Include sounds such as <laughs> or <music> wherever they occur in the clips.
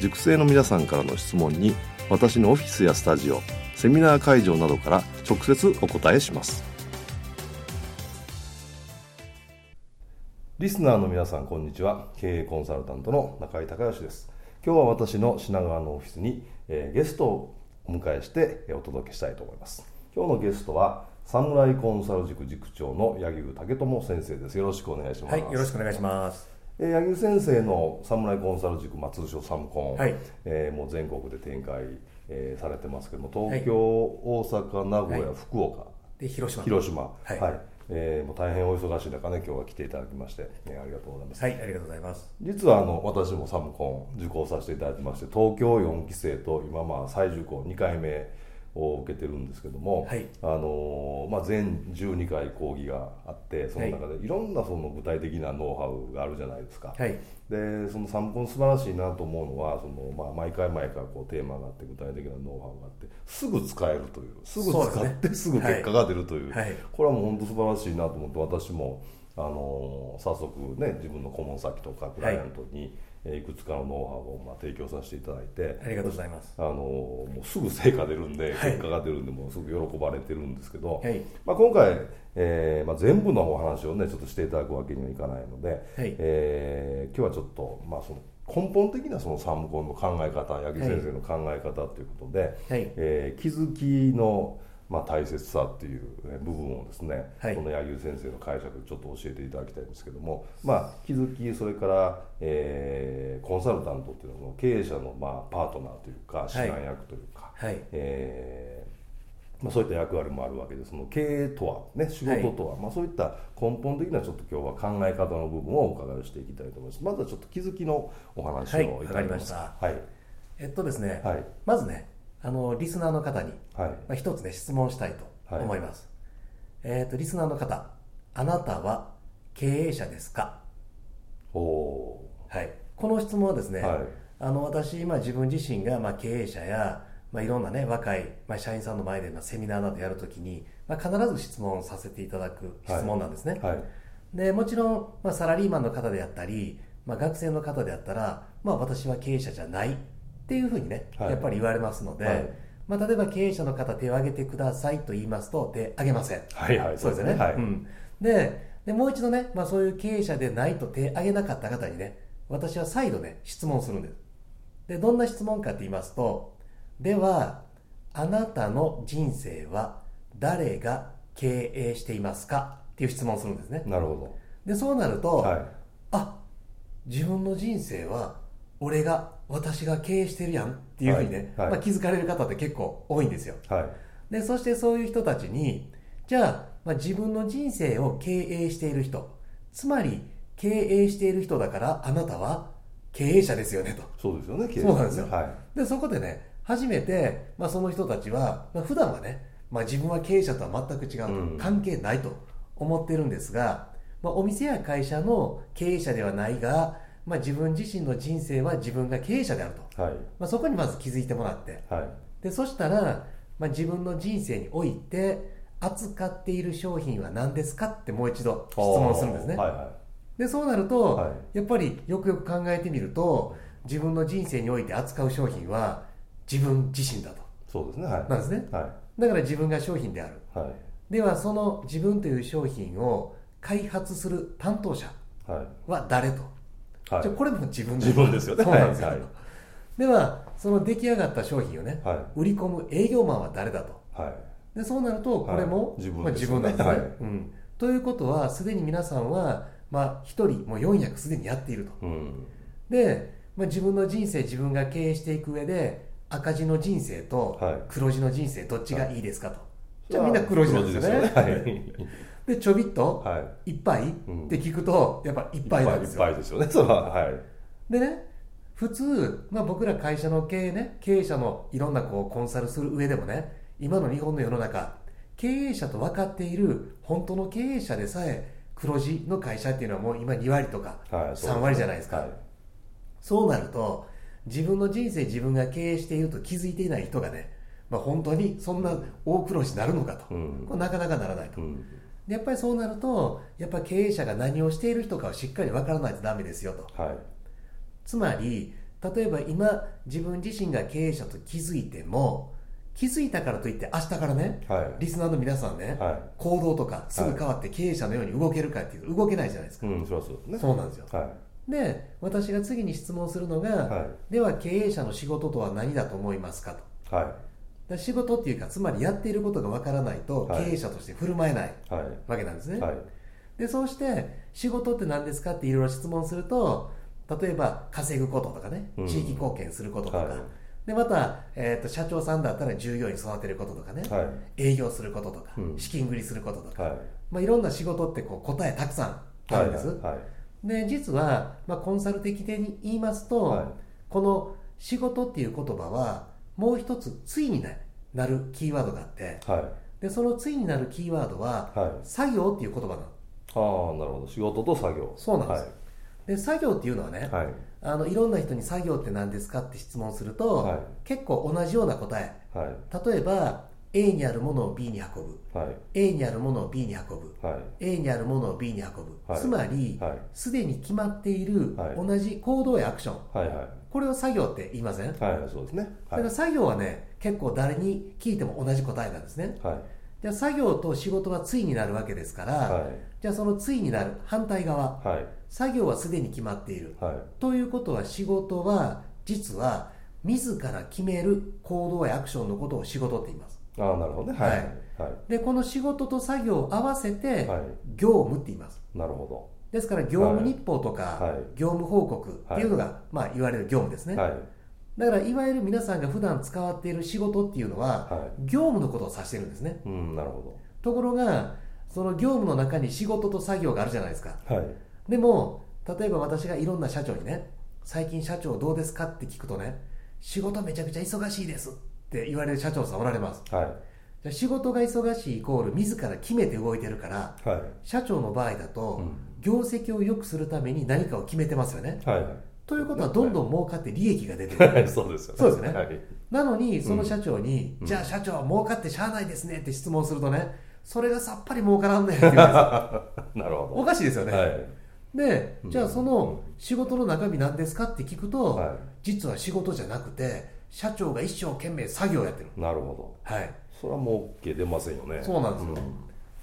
塾生の皆さんからの質問に私のオフィスやスタジオセミナー会場などから直接お答えします。リスナーの皆さんこんにちは。経営コンサルタントの中井隆義です。今日は私の品川のオフィスに、えー、ゲストをお迎えしてお届けしたいと思います。今日のゲストはサムライコンサル塾塾長の柳生武智先生です。よろしくお願いします。はいよろしくお願いします。えー、柳生先生の侍コンサル塾、まあ、通称サムコン、はい。えー、もう全国で展開、えー、されてますけども東京、はい、大阪名古屋、はい、福岡。で広島。広島。はい、はい、えー、もう大変お忙しい中ね今日は来ていただきまして、えー、ありがとうございます。はいありがとうございます。実はあの私もサムコン受講させていただいてまして東京4期生と今まあ再受講2回目を受けてるんですけども、はい、あのまあ、全12回講義があってその中でい。ろんなその具体的なノウハウがあるじゃないですか、はい、でその散歩素晴らしいなと思うのはその、まあ、毎回毎回こうテーマがあって具体的なノウハウがあってすぐ使えるというすぐ使ってすぐ結果が出るという、はい、これはもう本当素晴らしいなと思って私もあの早速ね自分の顧問先とかクライアントに、いくつかのノウハウをまあ提供させていただいて。ありがとうございます。あのもうすぐ成果出るんで、結果が出るんでもうすぐ喜ばれてるんですけど、はい、まあ、今回、えーまあ、全部のお話をねちょっとしていただくわけにはいかないので、はい、えー、今日はちょっと、まあ、その根本的なそのサムコンの考え方八木先生の考え方ということで、はい、えー、気づきのまあ、大切さっていう部分をですね、はい、この柳生先生の解釈ちょっと教えていただきたいんですけども、まあ、気づきそれから、えー、コンサルタントっていうのは経営者の、まあ、パートナーというか指南役というか、はい、えー、まあ、そういった役割もあるわけでその経営とは、ね、仕事とは、はい、まあ、そういった根本的なちょっと今日は考え方の部分をお伺いしていきたいと思います。まずはちょっと気づきのお話をいただきます、はい、えっとですね、はい、まずねあのリスナーの方に、はい。まあ、一つね質問したいと思います、はい、えっ、ー、とリスナーの方あなたは経営者ですか？おはい、この質問はですね、はい、あの私今自分自身がまあ経営者や、まあ、いろんなね若い、まあ、社員さんの前でまあセミナーなどやるときに、まあ、必ず質問させていただく質問なんですね、はい、でもちろん、まあ、サラリーマンの方であったり、まあ、学生の方であったら、まあ、私は経営者じゃないっていうふうにね、はい、やっぱり言われますので、はい、まあ、例えば経営者の方手を挙げてくださいと言いますと手挙げません。はいはい。そうですね、はい、うん、ででもう一度ね、まあ、そういう経営者でないと手挙げなかった方にね私は再度ね質問するんです。でどんな質問かって言いますとではあなたの人生は誰が経営していますか？っていう質問をするんですね。なるほど。でそうなると、はい、あ自分の人生は俺が私が経営してるやんっていうふうにね、はいはい、まあ、気づかれる方って結構多いんですよ、はい、でそしてそういう人たちにじゃあ、まあ、自分の人生を経営している人つまり経営している人だからあなたは経営者ですよねと。そうですよね経営者、そうなんですよ、はい、でそこでね初めて、まあ、その人たちは、まあ、普段はね、まあ、自分は経営者とは全く違うと、うん、関係ないと思ってるんですが、まあ、お店や会社の経営者ではないがまあ、自分自身の人生は自分が経営者であると、はい、まあ、そこにまず気づいてもらって、はい、でそしたら、まあ、自分の人生において扱っている商品は何ですかってもう一度質問するんですね、はいはい、でそうなると、はい、やっぱりよくよく考えてみると自分の人生において扱う商品は自分自身だと。そうですね、はい、なんですね、はい、だから自分が商品である、はい、ではその自分という商品を開発する担当者は誰と、はい、じゃこれも自分自分ですよ。ねそうなんですよ、はい、ではその出来上がった商品をね、はい、売り込む営業マンは誰だと、はい、でそうなるとこれも、自分まあ、自分なんですね、うん、ということはすでに皆さんは、まあ、1人もう4役すでにやっていると、うん、で、まあ、自分の人生自分が経営していく上で赤字の人生と黒字の人生どっちがいいですかと、じゃあみんな黒字なんですよね、はい、<laughs> でちょびっとい。っぱい？って聞くとやっぱいっぱいなんですよ。いっぱいですよね <laughs> それは。はい。でね普通、まあ、僕ら会社の経営ね経営者のいろんなこうコンサルする上でもね今の日本の世の中経営者と分かっている本当の経営者でさえ黒字の会社っていうのはもう今2割とか3割じゃないですか、はい、そうなると自分の人生自分が経営していると気づいていない人がね、まあ、本当にそんな大黒字になるのかと、うん、これなかなかならないと、うん、やっぱりそうなるとやっぱり経営者が何をしている人かをしっかり分からないとダメですよと、はい、つまり例えば今自分自身が経営者と気づいても気づいたからといって明日からね、はい、リスナーの皆さんね、はい、行動とかすぐ変わって経営者のように動けるかっていうと動けないじゃないですか、うん、そうそう。ね、そうなんですよ、はい、で私が次に質問するのが、では経営者の仕事とは何だと思いますかと、はい、仕事っていうかつまりやっていることがわからないと経営者として振る舞えないわけなんですね、でそうして仕事って何ですかっていろいろ質問すると例えば稼ぐこととかね、地域貢献することとか、はい、でまた、えーと、社長さんだったら従業員育てることとかね、はい、営業することとか、うん、資金繰りすることとか、はい。まあ、いろんな仕事ってこう答えたくさんあるんです、はい、で実は、まあ、コンサル的に言いますと、この仕事っていう言葉はもう一つ対になるキーワードがあって、でその対になるキーワードは、作業っていう言葉なの。ああなるほど。仕事と作業。そうなんです、で作業っていうのはね、はい、あのいろんな人に作業って何ですかって質問すると、はい、結構同じような答え、はい、例えば A にあるものを B に運ぶ、はい、A にあるものを B に運ぶ、はい、A にあるものを B に運ぶ、はい、つまりすで、に決まっている同じ行動やアクション、はいはい、これを作業って言いません、はい、そうですね、だから作業はね結構誰に聞いても同じ答えなんですね、はい。じゃあ作業と仕事は対になるわけですから、はい、じゃあその対になる反対側、はい、作業はすでに決まっている、はい、ということは仕事は実は自ら決める行動やアクションのことを仕事って言いますああなるほどね。はい、はい、でこの仕事と作業を合わせて業務って言います、なるほど。ですから業務日報とか業務報告っていうのが、まあ、言われる業務ですね、だからいわゆる皆さんが普段使わっている仕事っていうのは、はい、業務のことを指してるんですね、うん、なるほど。ところがその業務の中に仕事と作業があるじゃないですか、はい、でも例えば私がいろんな社長にね最近社長どうですかって聞くとね仕事めちゃくちゃ忙しいですって言われる社長さんおられます、はい、じゃ仕事が忙しいイコール自ら決めて動いてるから、はい、社長の場合だと、うん、業績を良くするために何かを決めてますよね、はい。ということはどんどん儲かって利益が出てくる。<laughs> そうですよね。なのに、その社長に、うん、じゃあ社長儲かってしゃあないですねって質問するとね、それがさっぱり儲からんねんって言うんですよ。<laughs> なるほど。おかしいですよね。はい、で、じゃあその仕事の中身何ですかって聞くと、はい、実は仕事じゃなくて、社長が一生懸命作業やってる。なるほど。はい。それはもう OK 出ませんよね。そうなんですよ。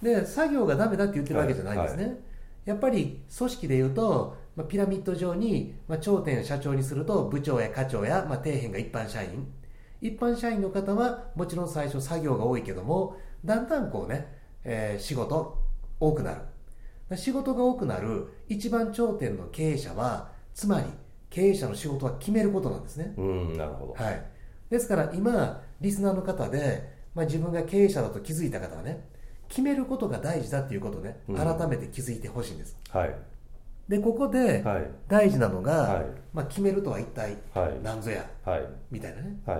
うん、で、作業がダメだって言ってるわけじゃないんですね。やっぱり組織でいうと、まあ、ピラミッド上に、まあ、頂点社長にすると部長や課長や、まあ、底辺が一般社員一般社員の方はもちろん最初作業が多いけどもだんだんこうね、えー、仕事多くなる仕事が多くなる一番頂点の経営者はつまり経営者の仕事は決めることなんですね。うんなるほど、はい、ですから今リスナーの方で、まあ、自分が経営者だと気づいた方はね決めることが大事だっていうことね、改めて気づいてほしいんです、はい。でここで大事なのが、はい、まあ、決めるとは一体何ぞや、はい、みたいなね、はい、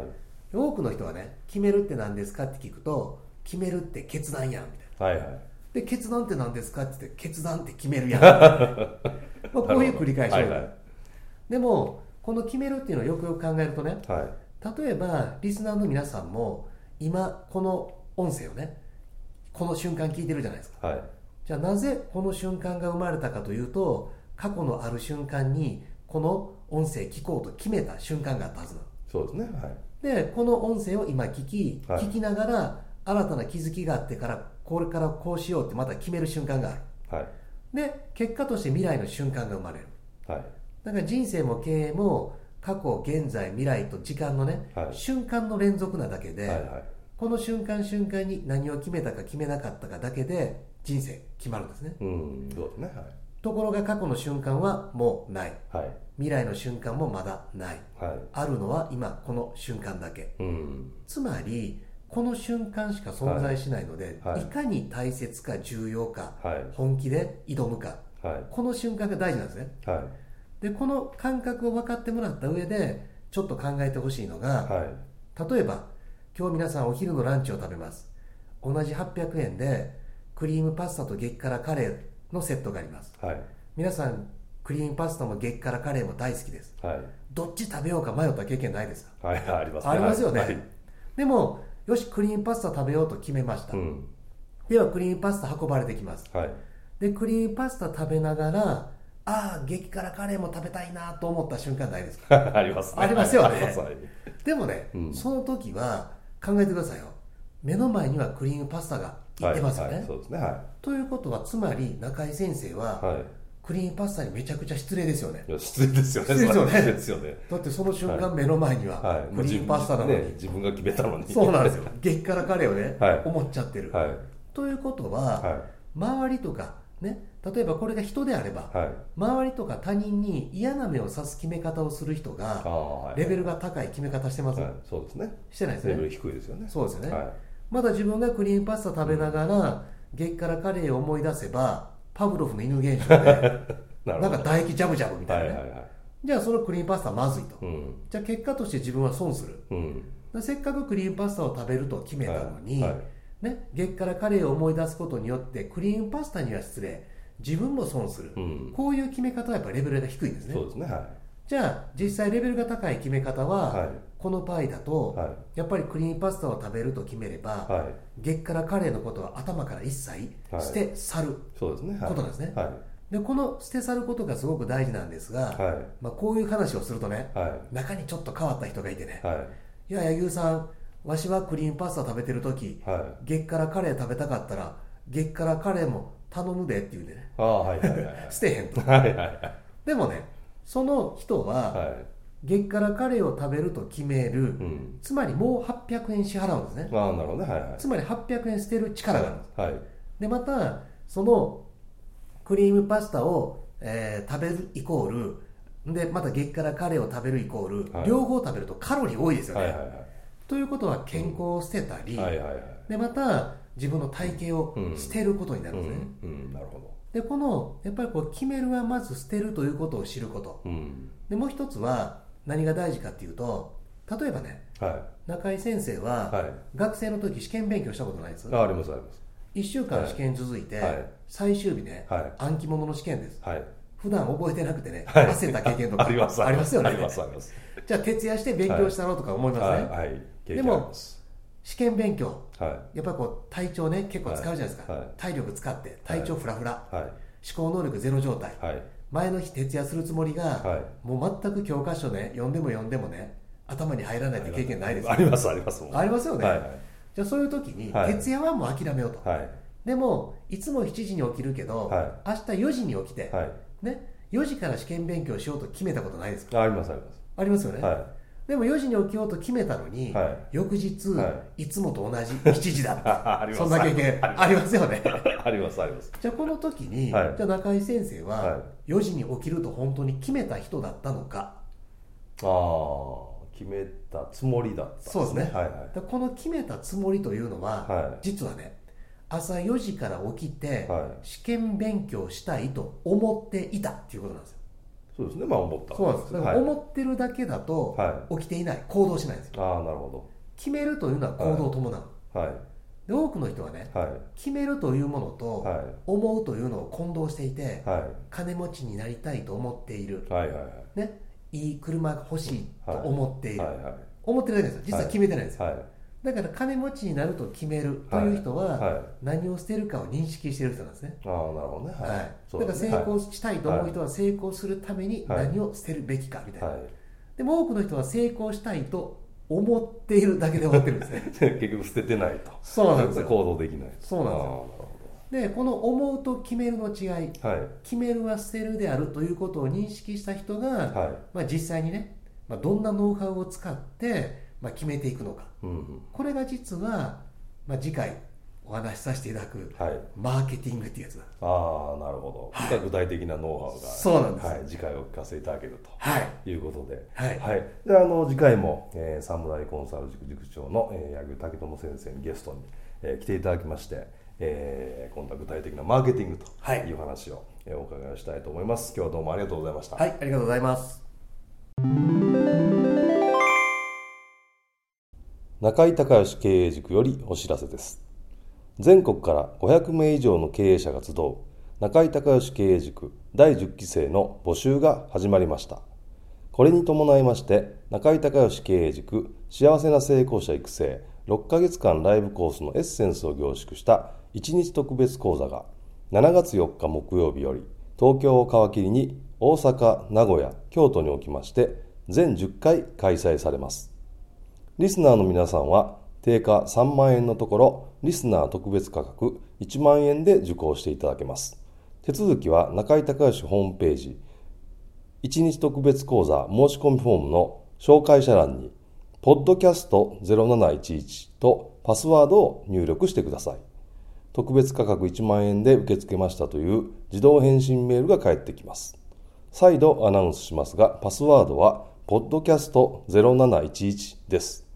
多くの人はね決めるって何ですかって聞くと決めるって決断やんみたいな、はいはい、で決断って何ですかって言って決断って決めるやん。<laughs> まあこういう繰り返し、はいはい、でもこの決めるっていうのをよくよく考えるとね、はい、例えばリスナーの皆さんも今この音声をねこの瞬間聞いてるじゃないですか、はい、じゃあなぜこの瞬間が生まれたかというと過去のある瞬間にこの音声聞こうと決めた瞬間があったはずなの。そうですね。はい。でこの音声を今聞き、はい、聞きながら新たな気づきがあってからこれからこうしようってまた決める瞬間がある、はい、で結果として未来の瞬間が生まれる、はい、だから人生も経営も過去現在未来と時間のね、はい、瞬間の連続なだけで、はいはい、この瞬間瞬間に何を決めたか決めなかったかだけで人生決まるんですね。うんそうですね、はい、ところが過去の瞬間はもうない、はい、未来の瞬間もまだない、はい、あるのは今この瞬間だけ、うん、つまりこの瞬間しか存在しないので、はい、いかに大切か重要か、はい、本気で挑むか、はい、この瞬間が大事なんですね、でこの感覚を分かってもらった上でちょっと考えてほしいのが、例えば今日皆さんお昼のランチを食べます。同じ800円でクリームパスタと激辛カレーのセットがあります、皆さんクリームパスタも激辛カレーも大好きです、どっち食べようか迷った経験ないですか、はい、あります、ね、ありますよね、でもよしクリームパスタ食べようと決めました、うん、ではクリームパスタ運ばれてきます、はい、でクリームパスタ食べながらああ激辛カレーも食べたいなと思った瞬間ないですか？<laughs> あります、ね、ありますよね。でもね、うん、その時は考えてくださいよ。目の前にはクリームパスタがいってますよね、はいはい、そうですね、はい、ということはつまり中井先生は、はい。クリームパスタにめちゃくちゃ失礼ですよね。失礼ですよね。失礼ですよね。よね。だってその瞬間、目の前にはクリームパスタなのに、自分が決めたのに。そうなんですよ。激辛カレーをね、思っちゃってる。ということは、周りとか、ね、例えばこれが人であれば、周りとか他人に嫌な目を指す決め方をする人が、レベルが高い決め方してます、そうですね。してないですね。レベル低いですよね。そうですよね。まだ自分がクリームパスタ食べながら、激辛カレーを思い出せば、パブロフの犬現象で、<laughs> なんか唾液ジャブジャブみたいな、ね。はいはいはい、じゃあそのクリームパスタまずいと、うん、じゃあ結果として自分は損する、うん、せっかくクリームパスタを食べると決めたのに、はい。はい、ね、激辛カレーを思い出すことによってクリームパスタには失礼自分も損する、うん、こういう決め方はやっぱレベルが低いんですね。そうですね、はい、じゃあ実際レベルが高い決め方は、はい、この場合だと、はい、やっぱりクリームパスタを食べると決めれば、はい、激辛カレーのことは頭から一切捨て去る、そうですね、ことなんですね、でこの捨て去ることがすごく大事なんですが、はい、まあ、こういう話をするとね、はい、中にちょっと変わった人がいてね、はい、いや柳生さんわしはクリームパスタ食べてる時、はい、激辛カレー食べたかったら激辛カレーも頼むでって言うんでね。あ、はいはいはい、<laughs> 捨てへんと、はいはいはい、でもねその人は、はい、激辛カレーを食べると決める、うん、つまりもう800円支払うんですね。あなるほどね、はいはい、つまり800円捨てる力があるんです、はい、でまたそのクリームパスタを、えー、食べるイコールでまた激辛カレーを食べるイコール、はい、両方食べるとカロリー多いですよね、はいはいはい、ということは健康を捨てたり、うんはいはいはい、でまた自分の体型を捨てることになるんですね、うんうん、なるほどでこのやっぱりこう決めるはまず捨てるということを知ること、でもう一つは何が大事かっていうと例えばね、はい、中井先生は、学生の時試験勉強したことないですあありますあります1週間試験続いて、はい、最終日ね、はい、暗記物の試験です、はい、普段覚えてなくてね、はい、焦った経験とかありますありますよねありますありますじゃあ徹夜して勉強したろうとか思いますね、はいはいでも試験勉強、はい、やっぱりこう体調ね結構使うじゃないですか、はい、体力使って体調フラフラ、はい、思考能力ゼロ状態、はい、前の日徹夜するつもりが、はい、もう全く教科書ね読んでも読んでもね頭に入らないって経験ないですありますありますありますよね、はい。はいじゃあそういう時に、徹夜はもう諦めようと、はい、でもいつも7時に起きるけど、はい、明日4時に起きて、はい、ね、4時から試験勉強しようと決めたことないですか？ありますあります。ありますよね、はい、でも4時に起きようと決めたのに、はい、翌日、い、つもと同じ <laughs> 7時だった。そんな経験あります。よね。あります <laughs> あります。じゃあこの時に、じゃあ中井先生は、4時に起きると本当に決めた人だったのか。ああ決めたつもりだった、ね、そうですね、はいはい、この決めたつもりというのは、はい、実はね朝4時から起きて、試験勉強したいと思っていたっていうことなんですよそうですね。まあ思ったそうなんです。だから思ってるだけだと、起きていない。行動しないんですよ。ああなるほど。決めるというのは行動を伴う、はい、で多くの人はね、はい、決めるというものと、はい、思うというのを混同していて、はい、金持ちになりたいと思っている、はいはいはい。ね、いい車が欲しいと思っている、はいはいはい、思ってるだけですよ。実は決めてないんですよ、はい、だから金持ちになると決めるという人は、何を捨てるかを認識している人なんですね。ああなるほどね、はい、だから成功したいと思う人は成功するために何を捨てるべきかみたいな、でも多くの人は成功したいと思っているだけで終わってるんですね。<laughs> 結局捨ててないと。そうなんですよ。行動できないそうなんですよ。でこの思うと決めるの違い、はい、決めるは捨てるであるということを認識した人が、はい、まあ、実際にねまあ、どんなノウハウを使って、まあ、決めていくのか、うんうん、これが実は、まあ、次回お話しさせていただく、はい、マーケティングっていうやつだ。ああなるほど、はい、具体的なノウハウがそうなんです、はい、次回お聞かせいただけると、はい、いうことで、はい。はい、であの次回も、えー、侍コンサル塾塾長の、えー、柳生武智先生にゲストに、えー、来ていただきまして、えー、今度は具体的なマーケティングとい。う話を、はい、お伺いしたいと思います。今日はどうもありがとうございました。はいありがとうございます中井隆義経営塾よりお知らせです全国から500名以上の経営者が集う中井隆義経営塾第10期生の募集が始まりましたこれに伴いまして中井隆義経営塾幸せな成功者育成6ヶ月間ライブコースのエッセンスを凝縮した1日特別講座が7月4日木曜日より東京を皮切りに大阪、名古屋、京都におきまして全10回開催されます。リスナーの皆さんは定価3万円のところリスナー特別価格1万円で受講していただけます。手続きは中井隆義ホームページ1日特別講座申し込みフォームの紹介者欄にポッドキャスト0711とパスワードを入力してください。特別価格1万円で受け付けましたという自動返信メールが返ってきます。再度アナウンスしますが、パスワードは、ポッドキャスト0711です。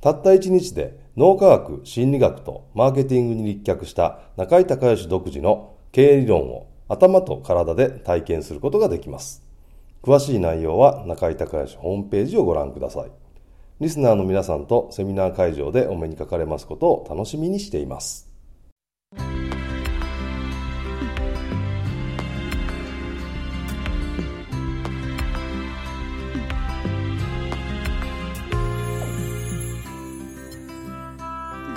たった1日で脳科学、心理学とマーケティングに立脚した中井隆義独自の経営理論を頭と体で体験することができます。詳しい内容は中井隆義ホームページをご覧ください。リスナーの皆さんとセミナー会場でお目にかかれますことを楽しみにしています。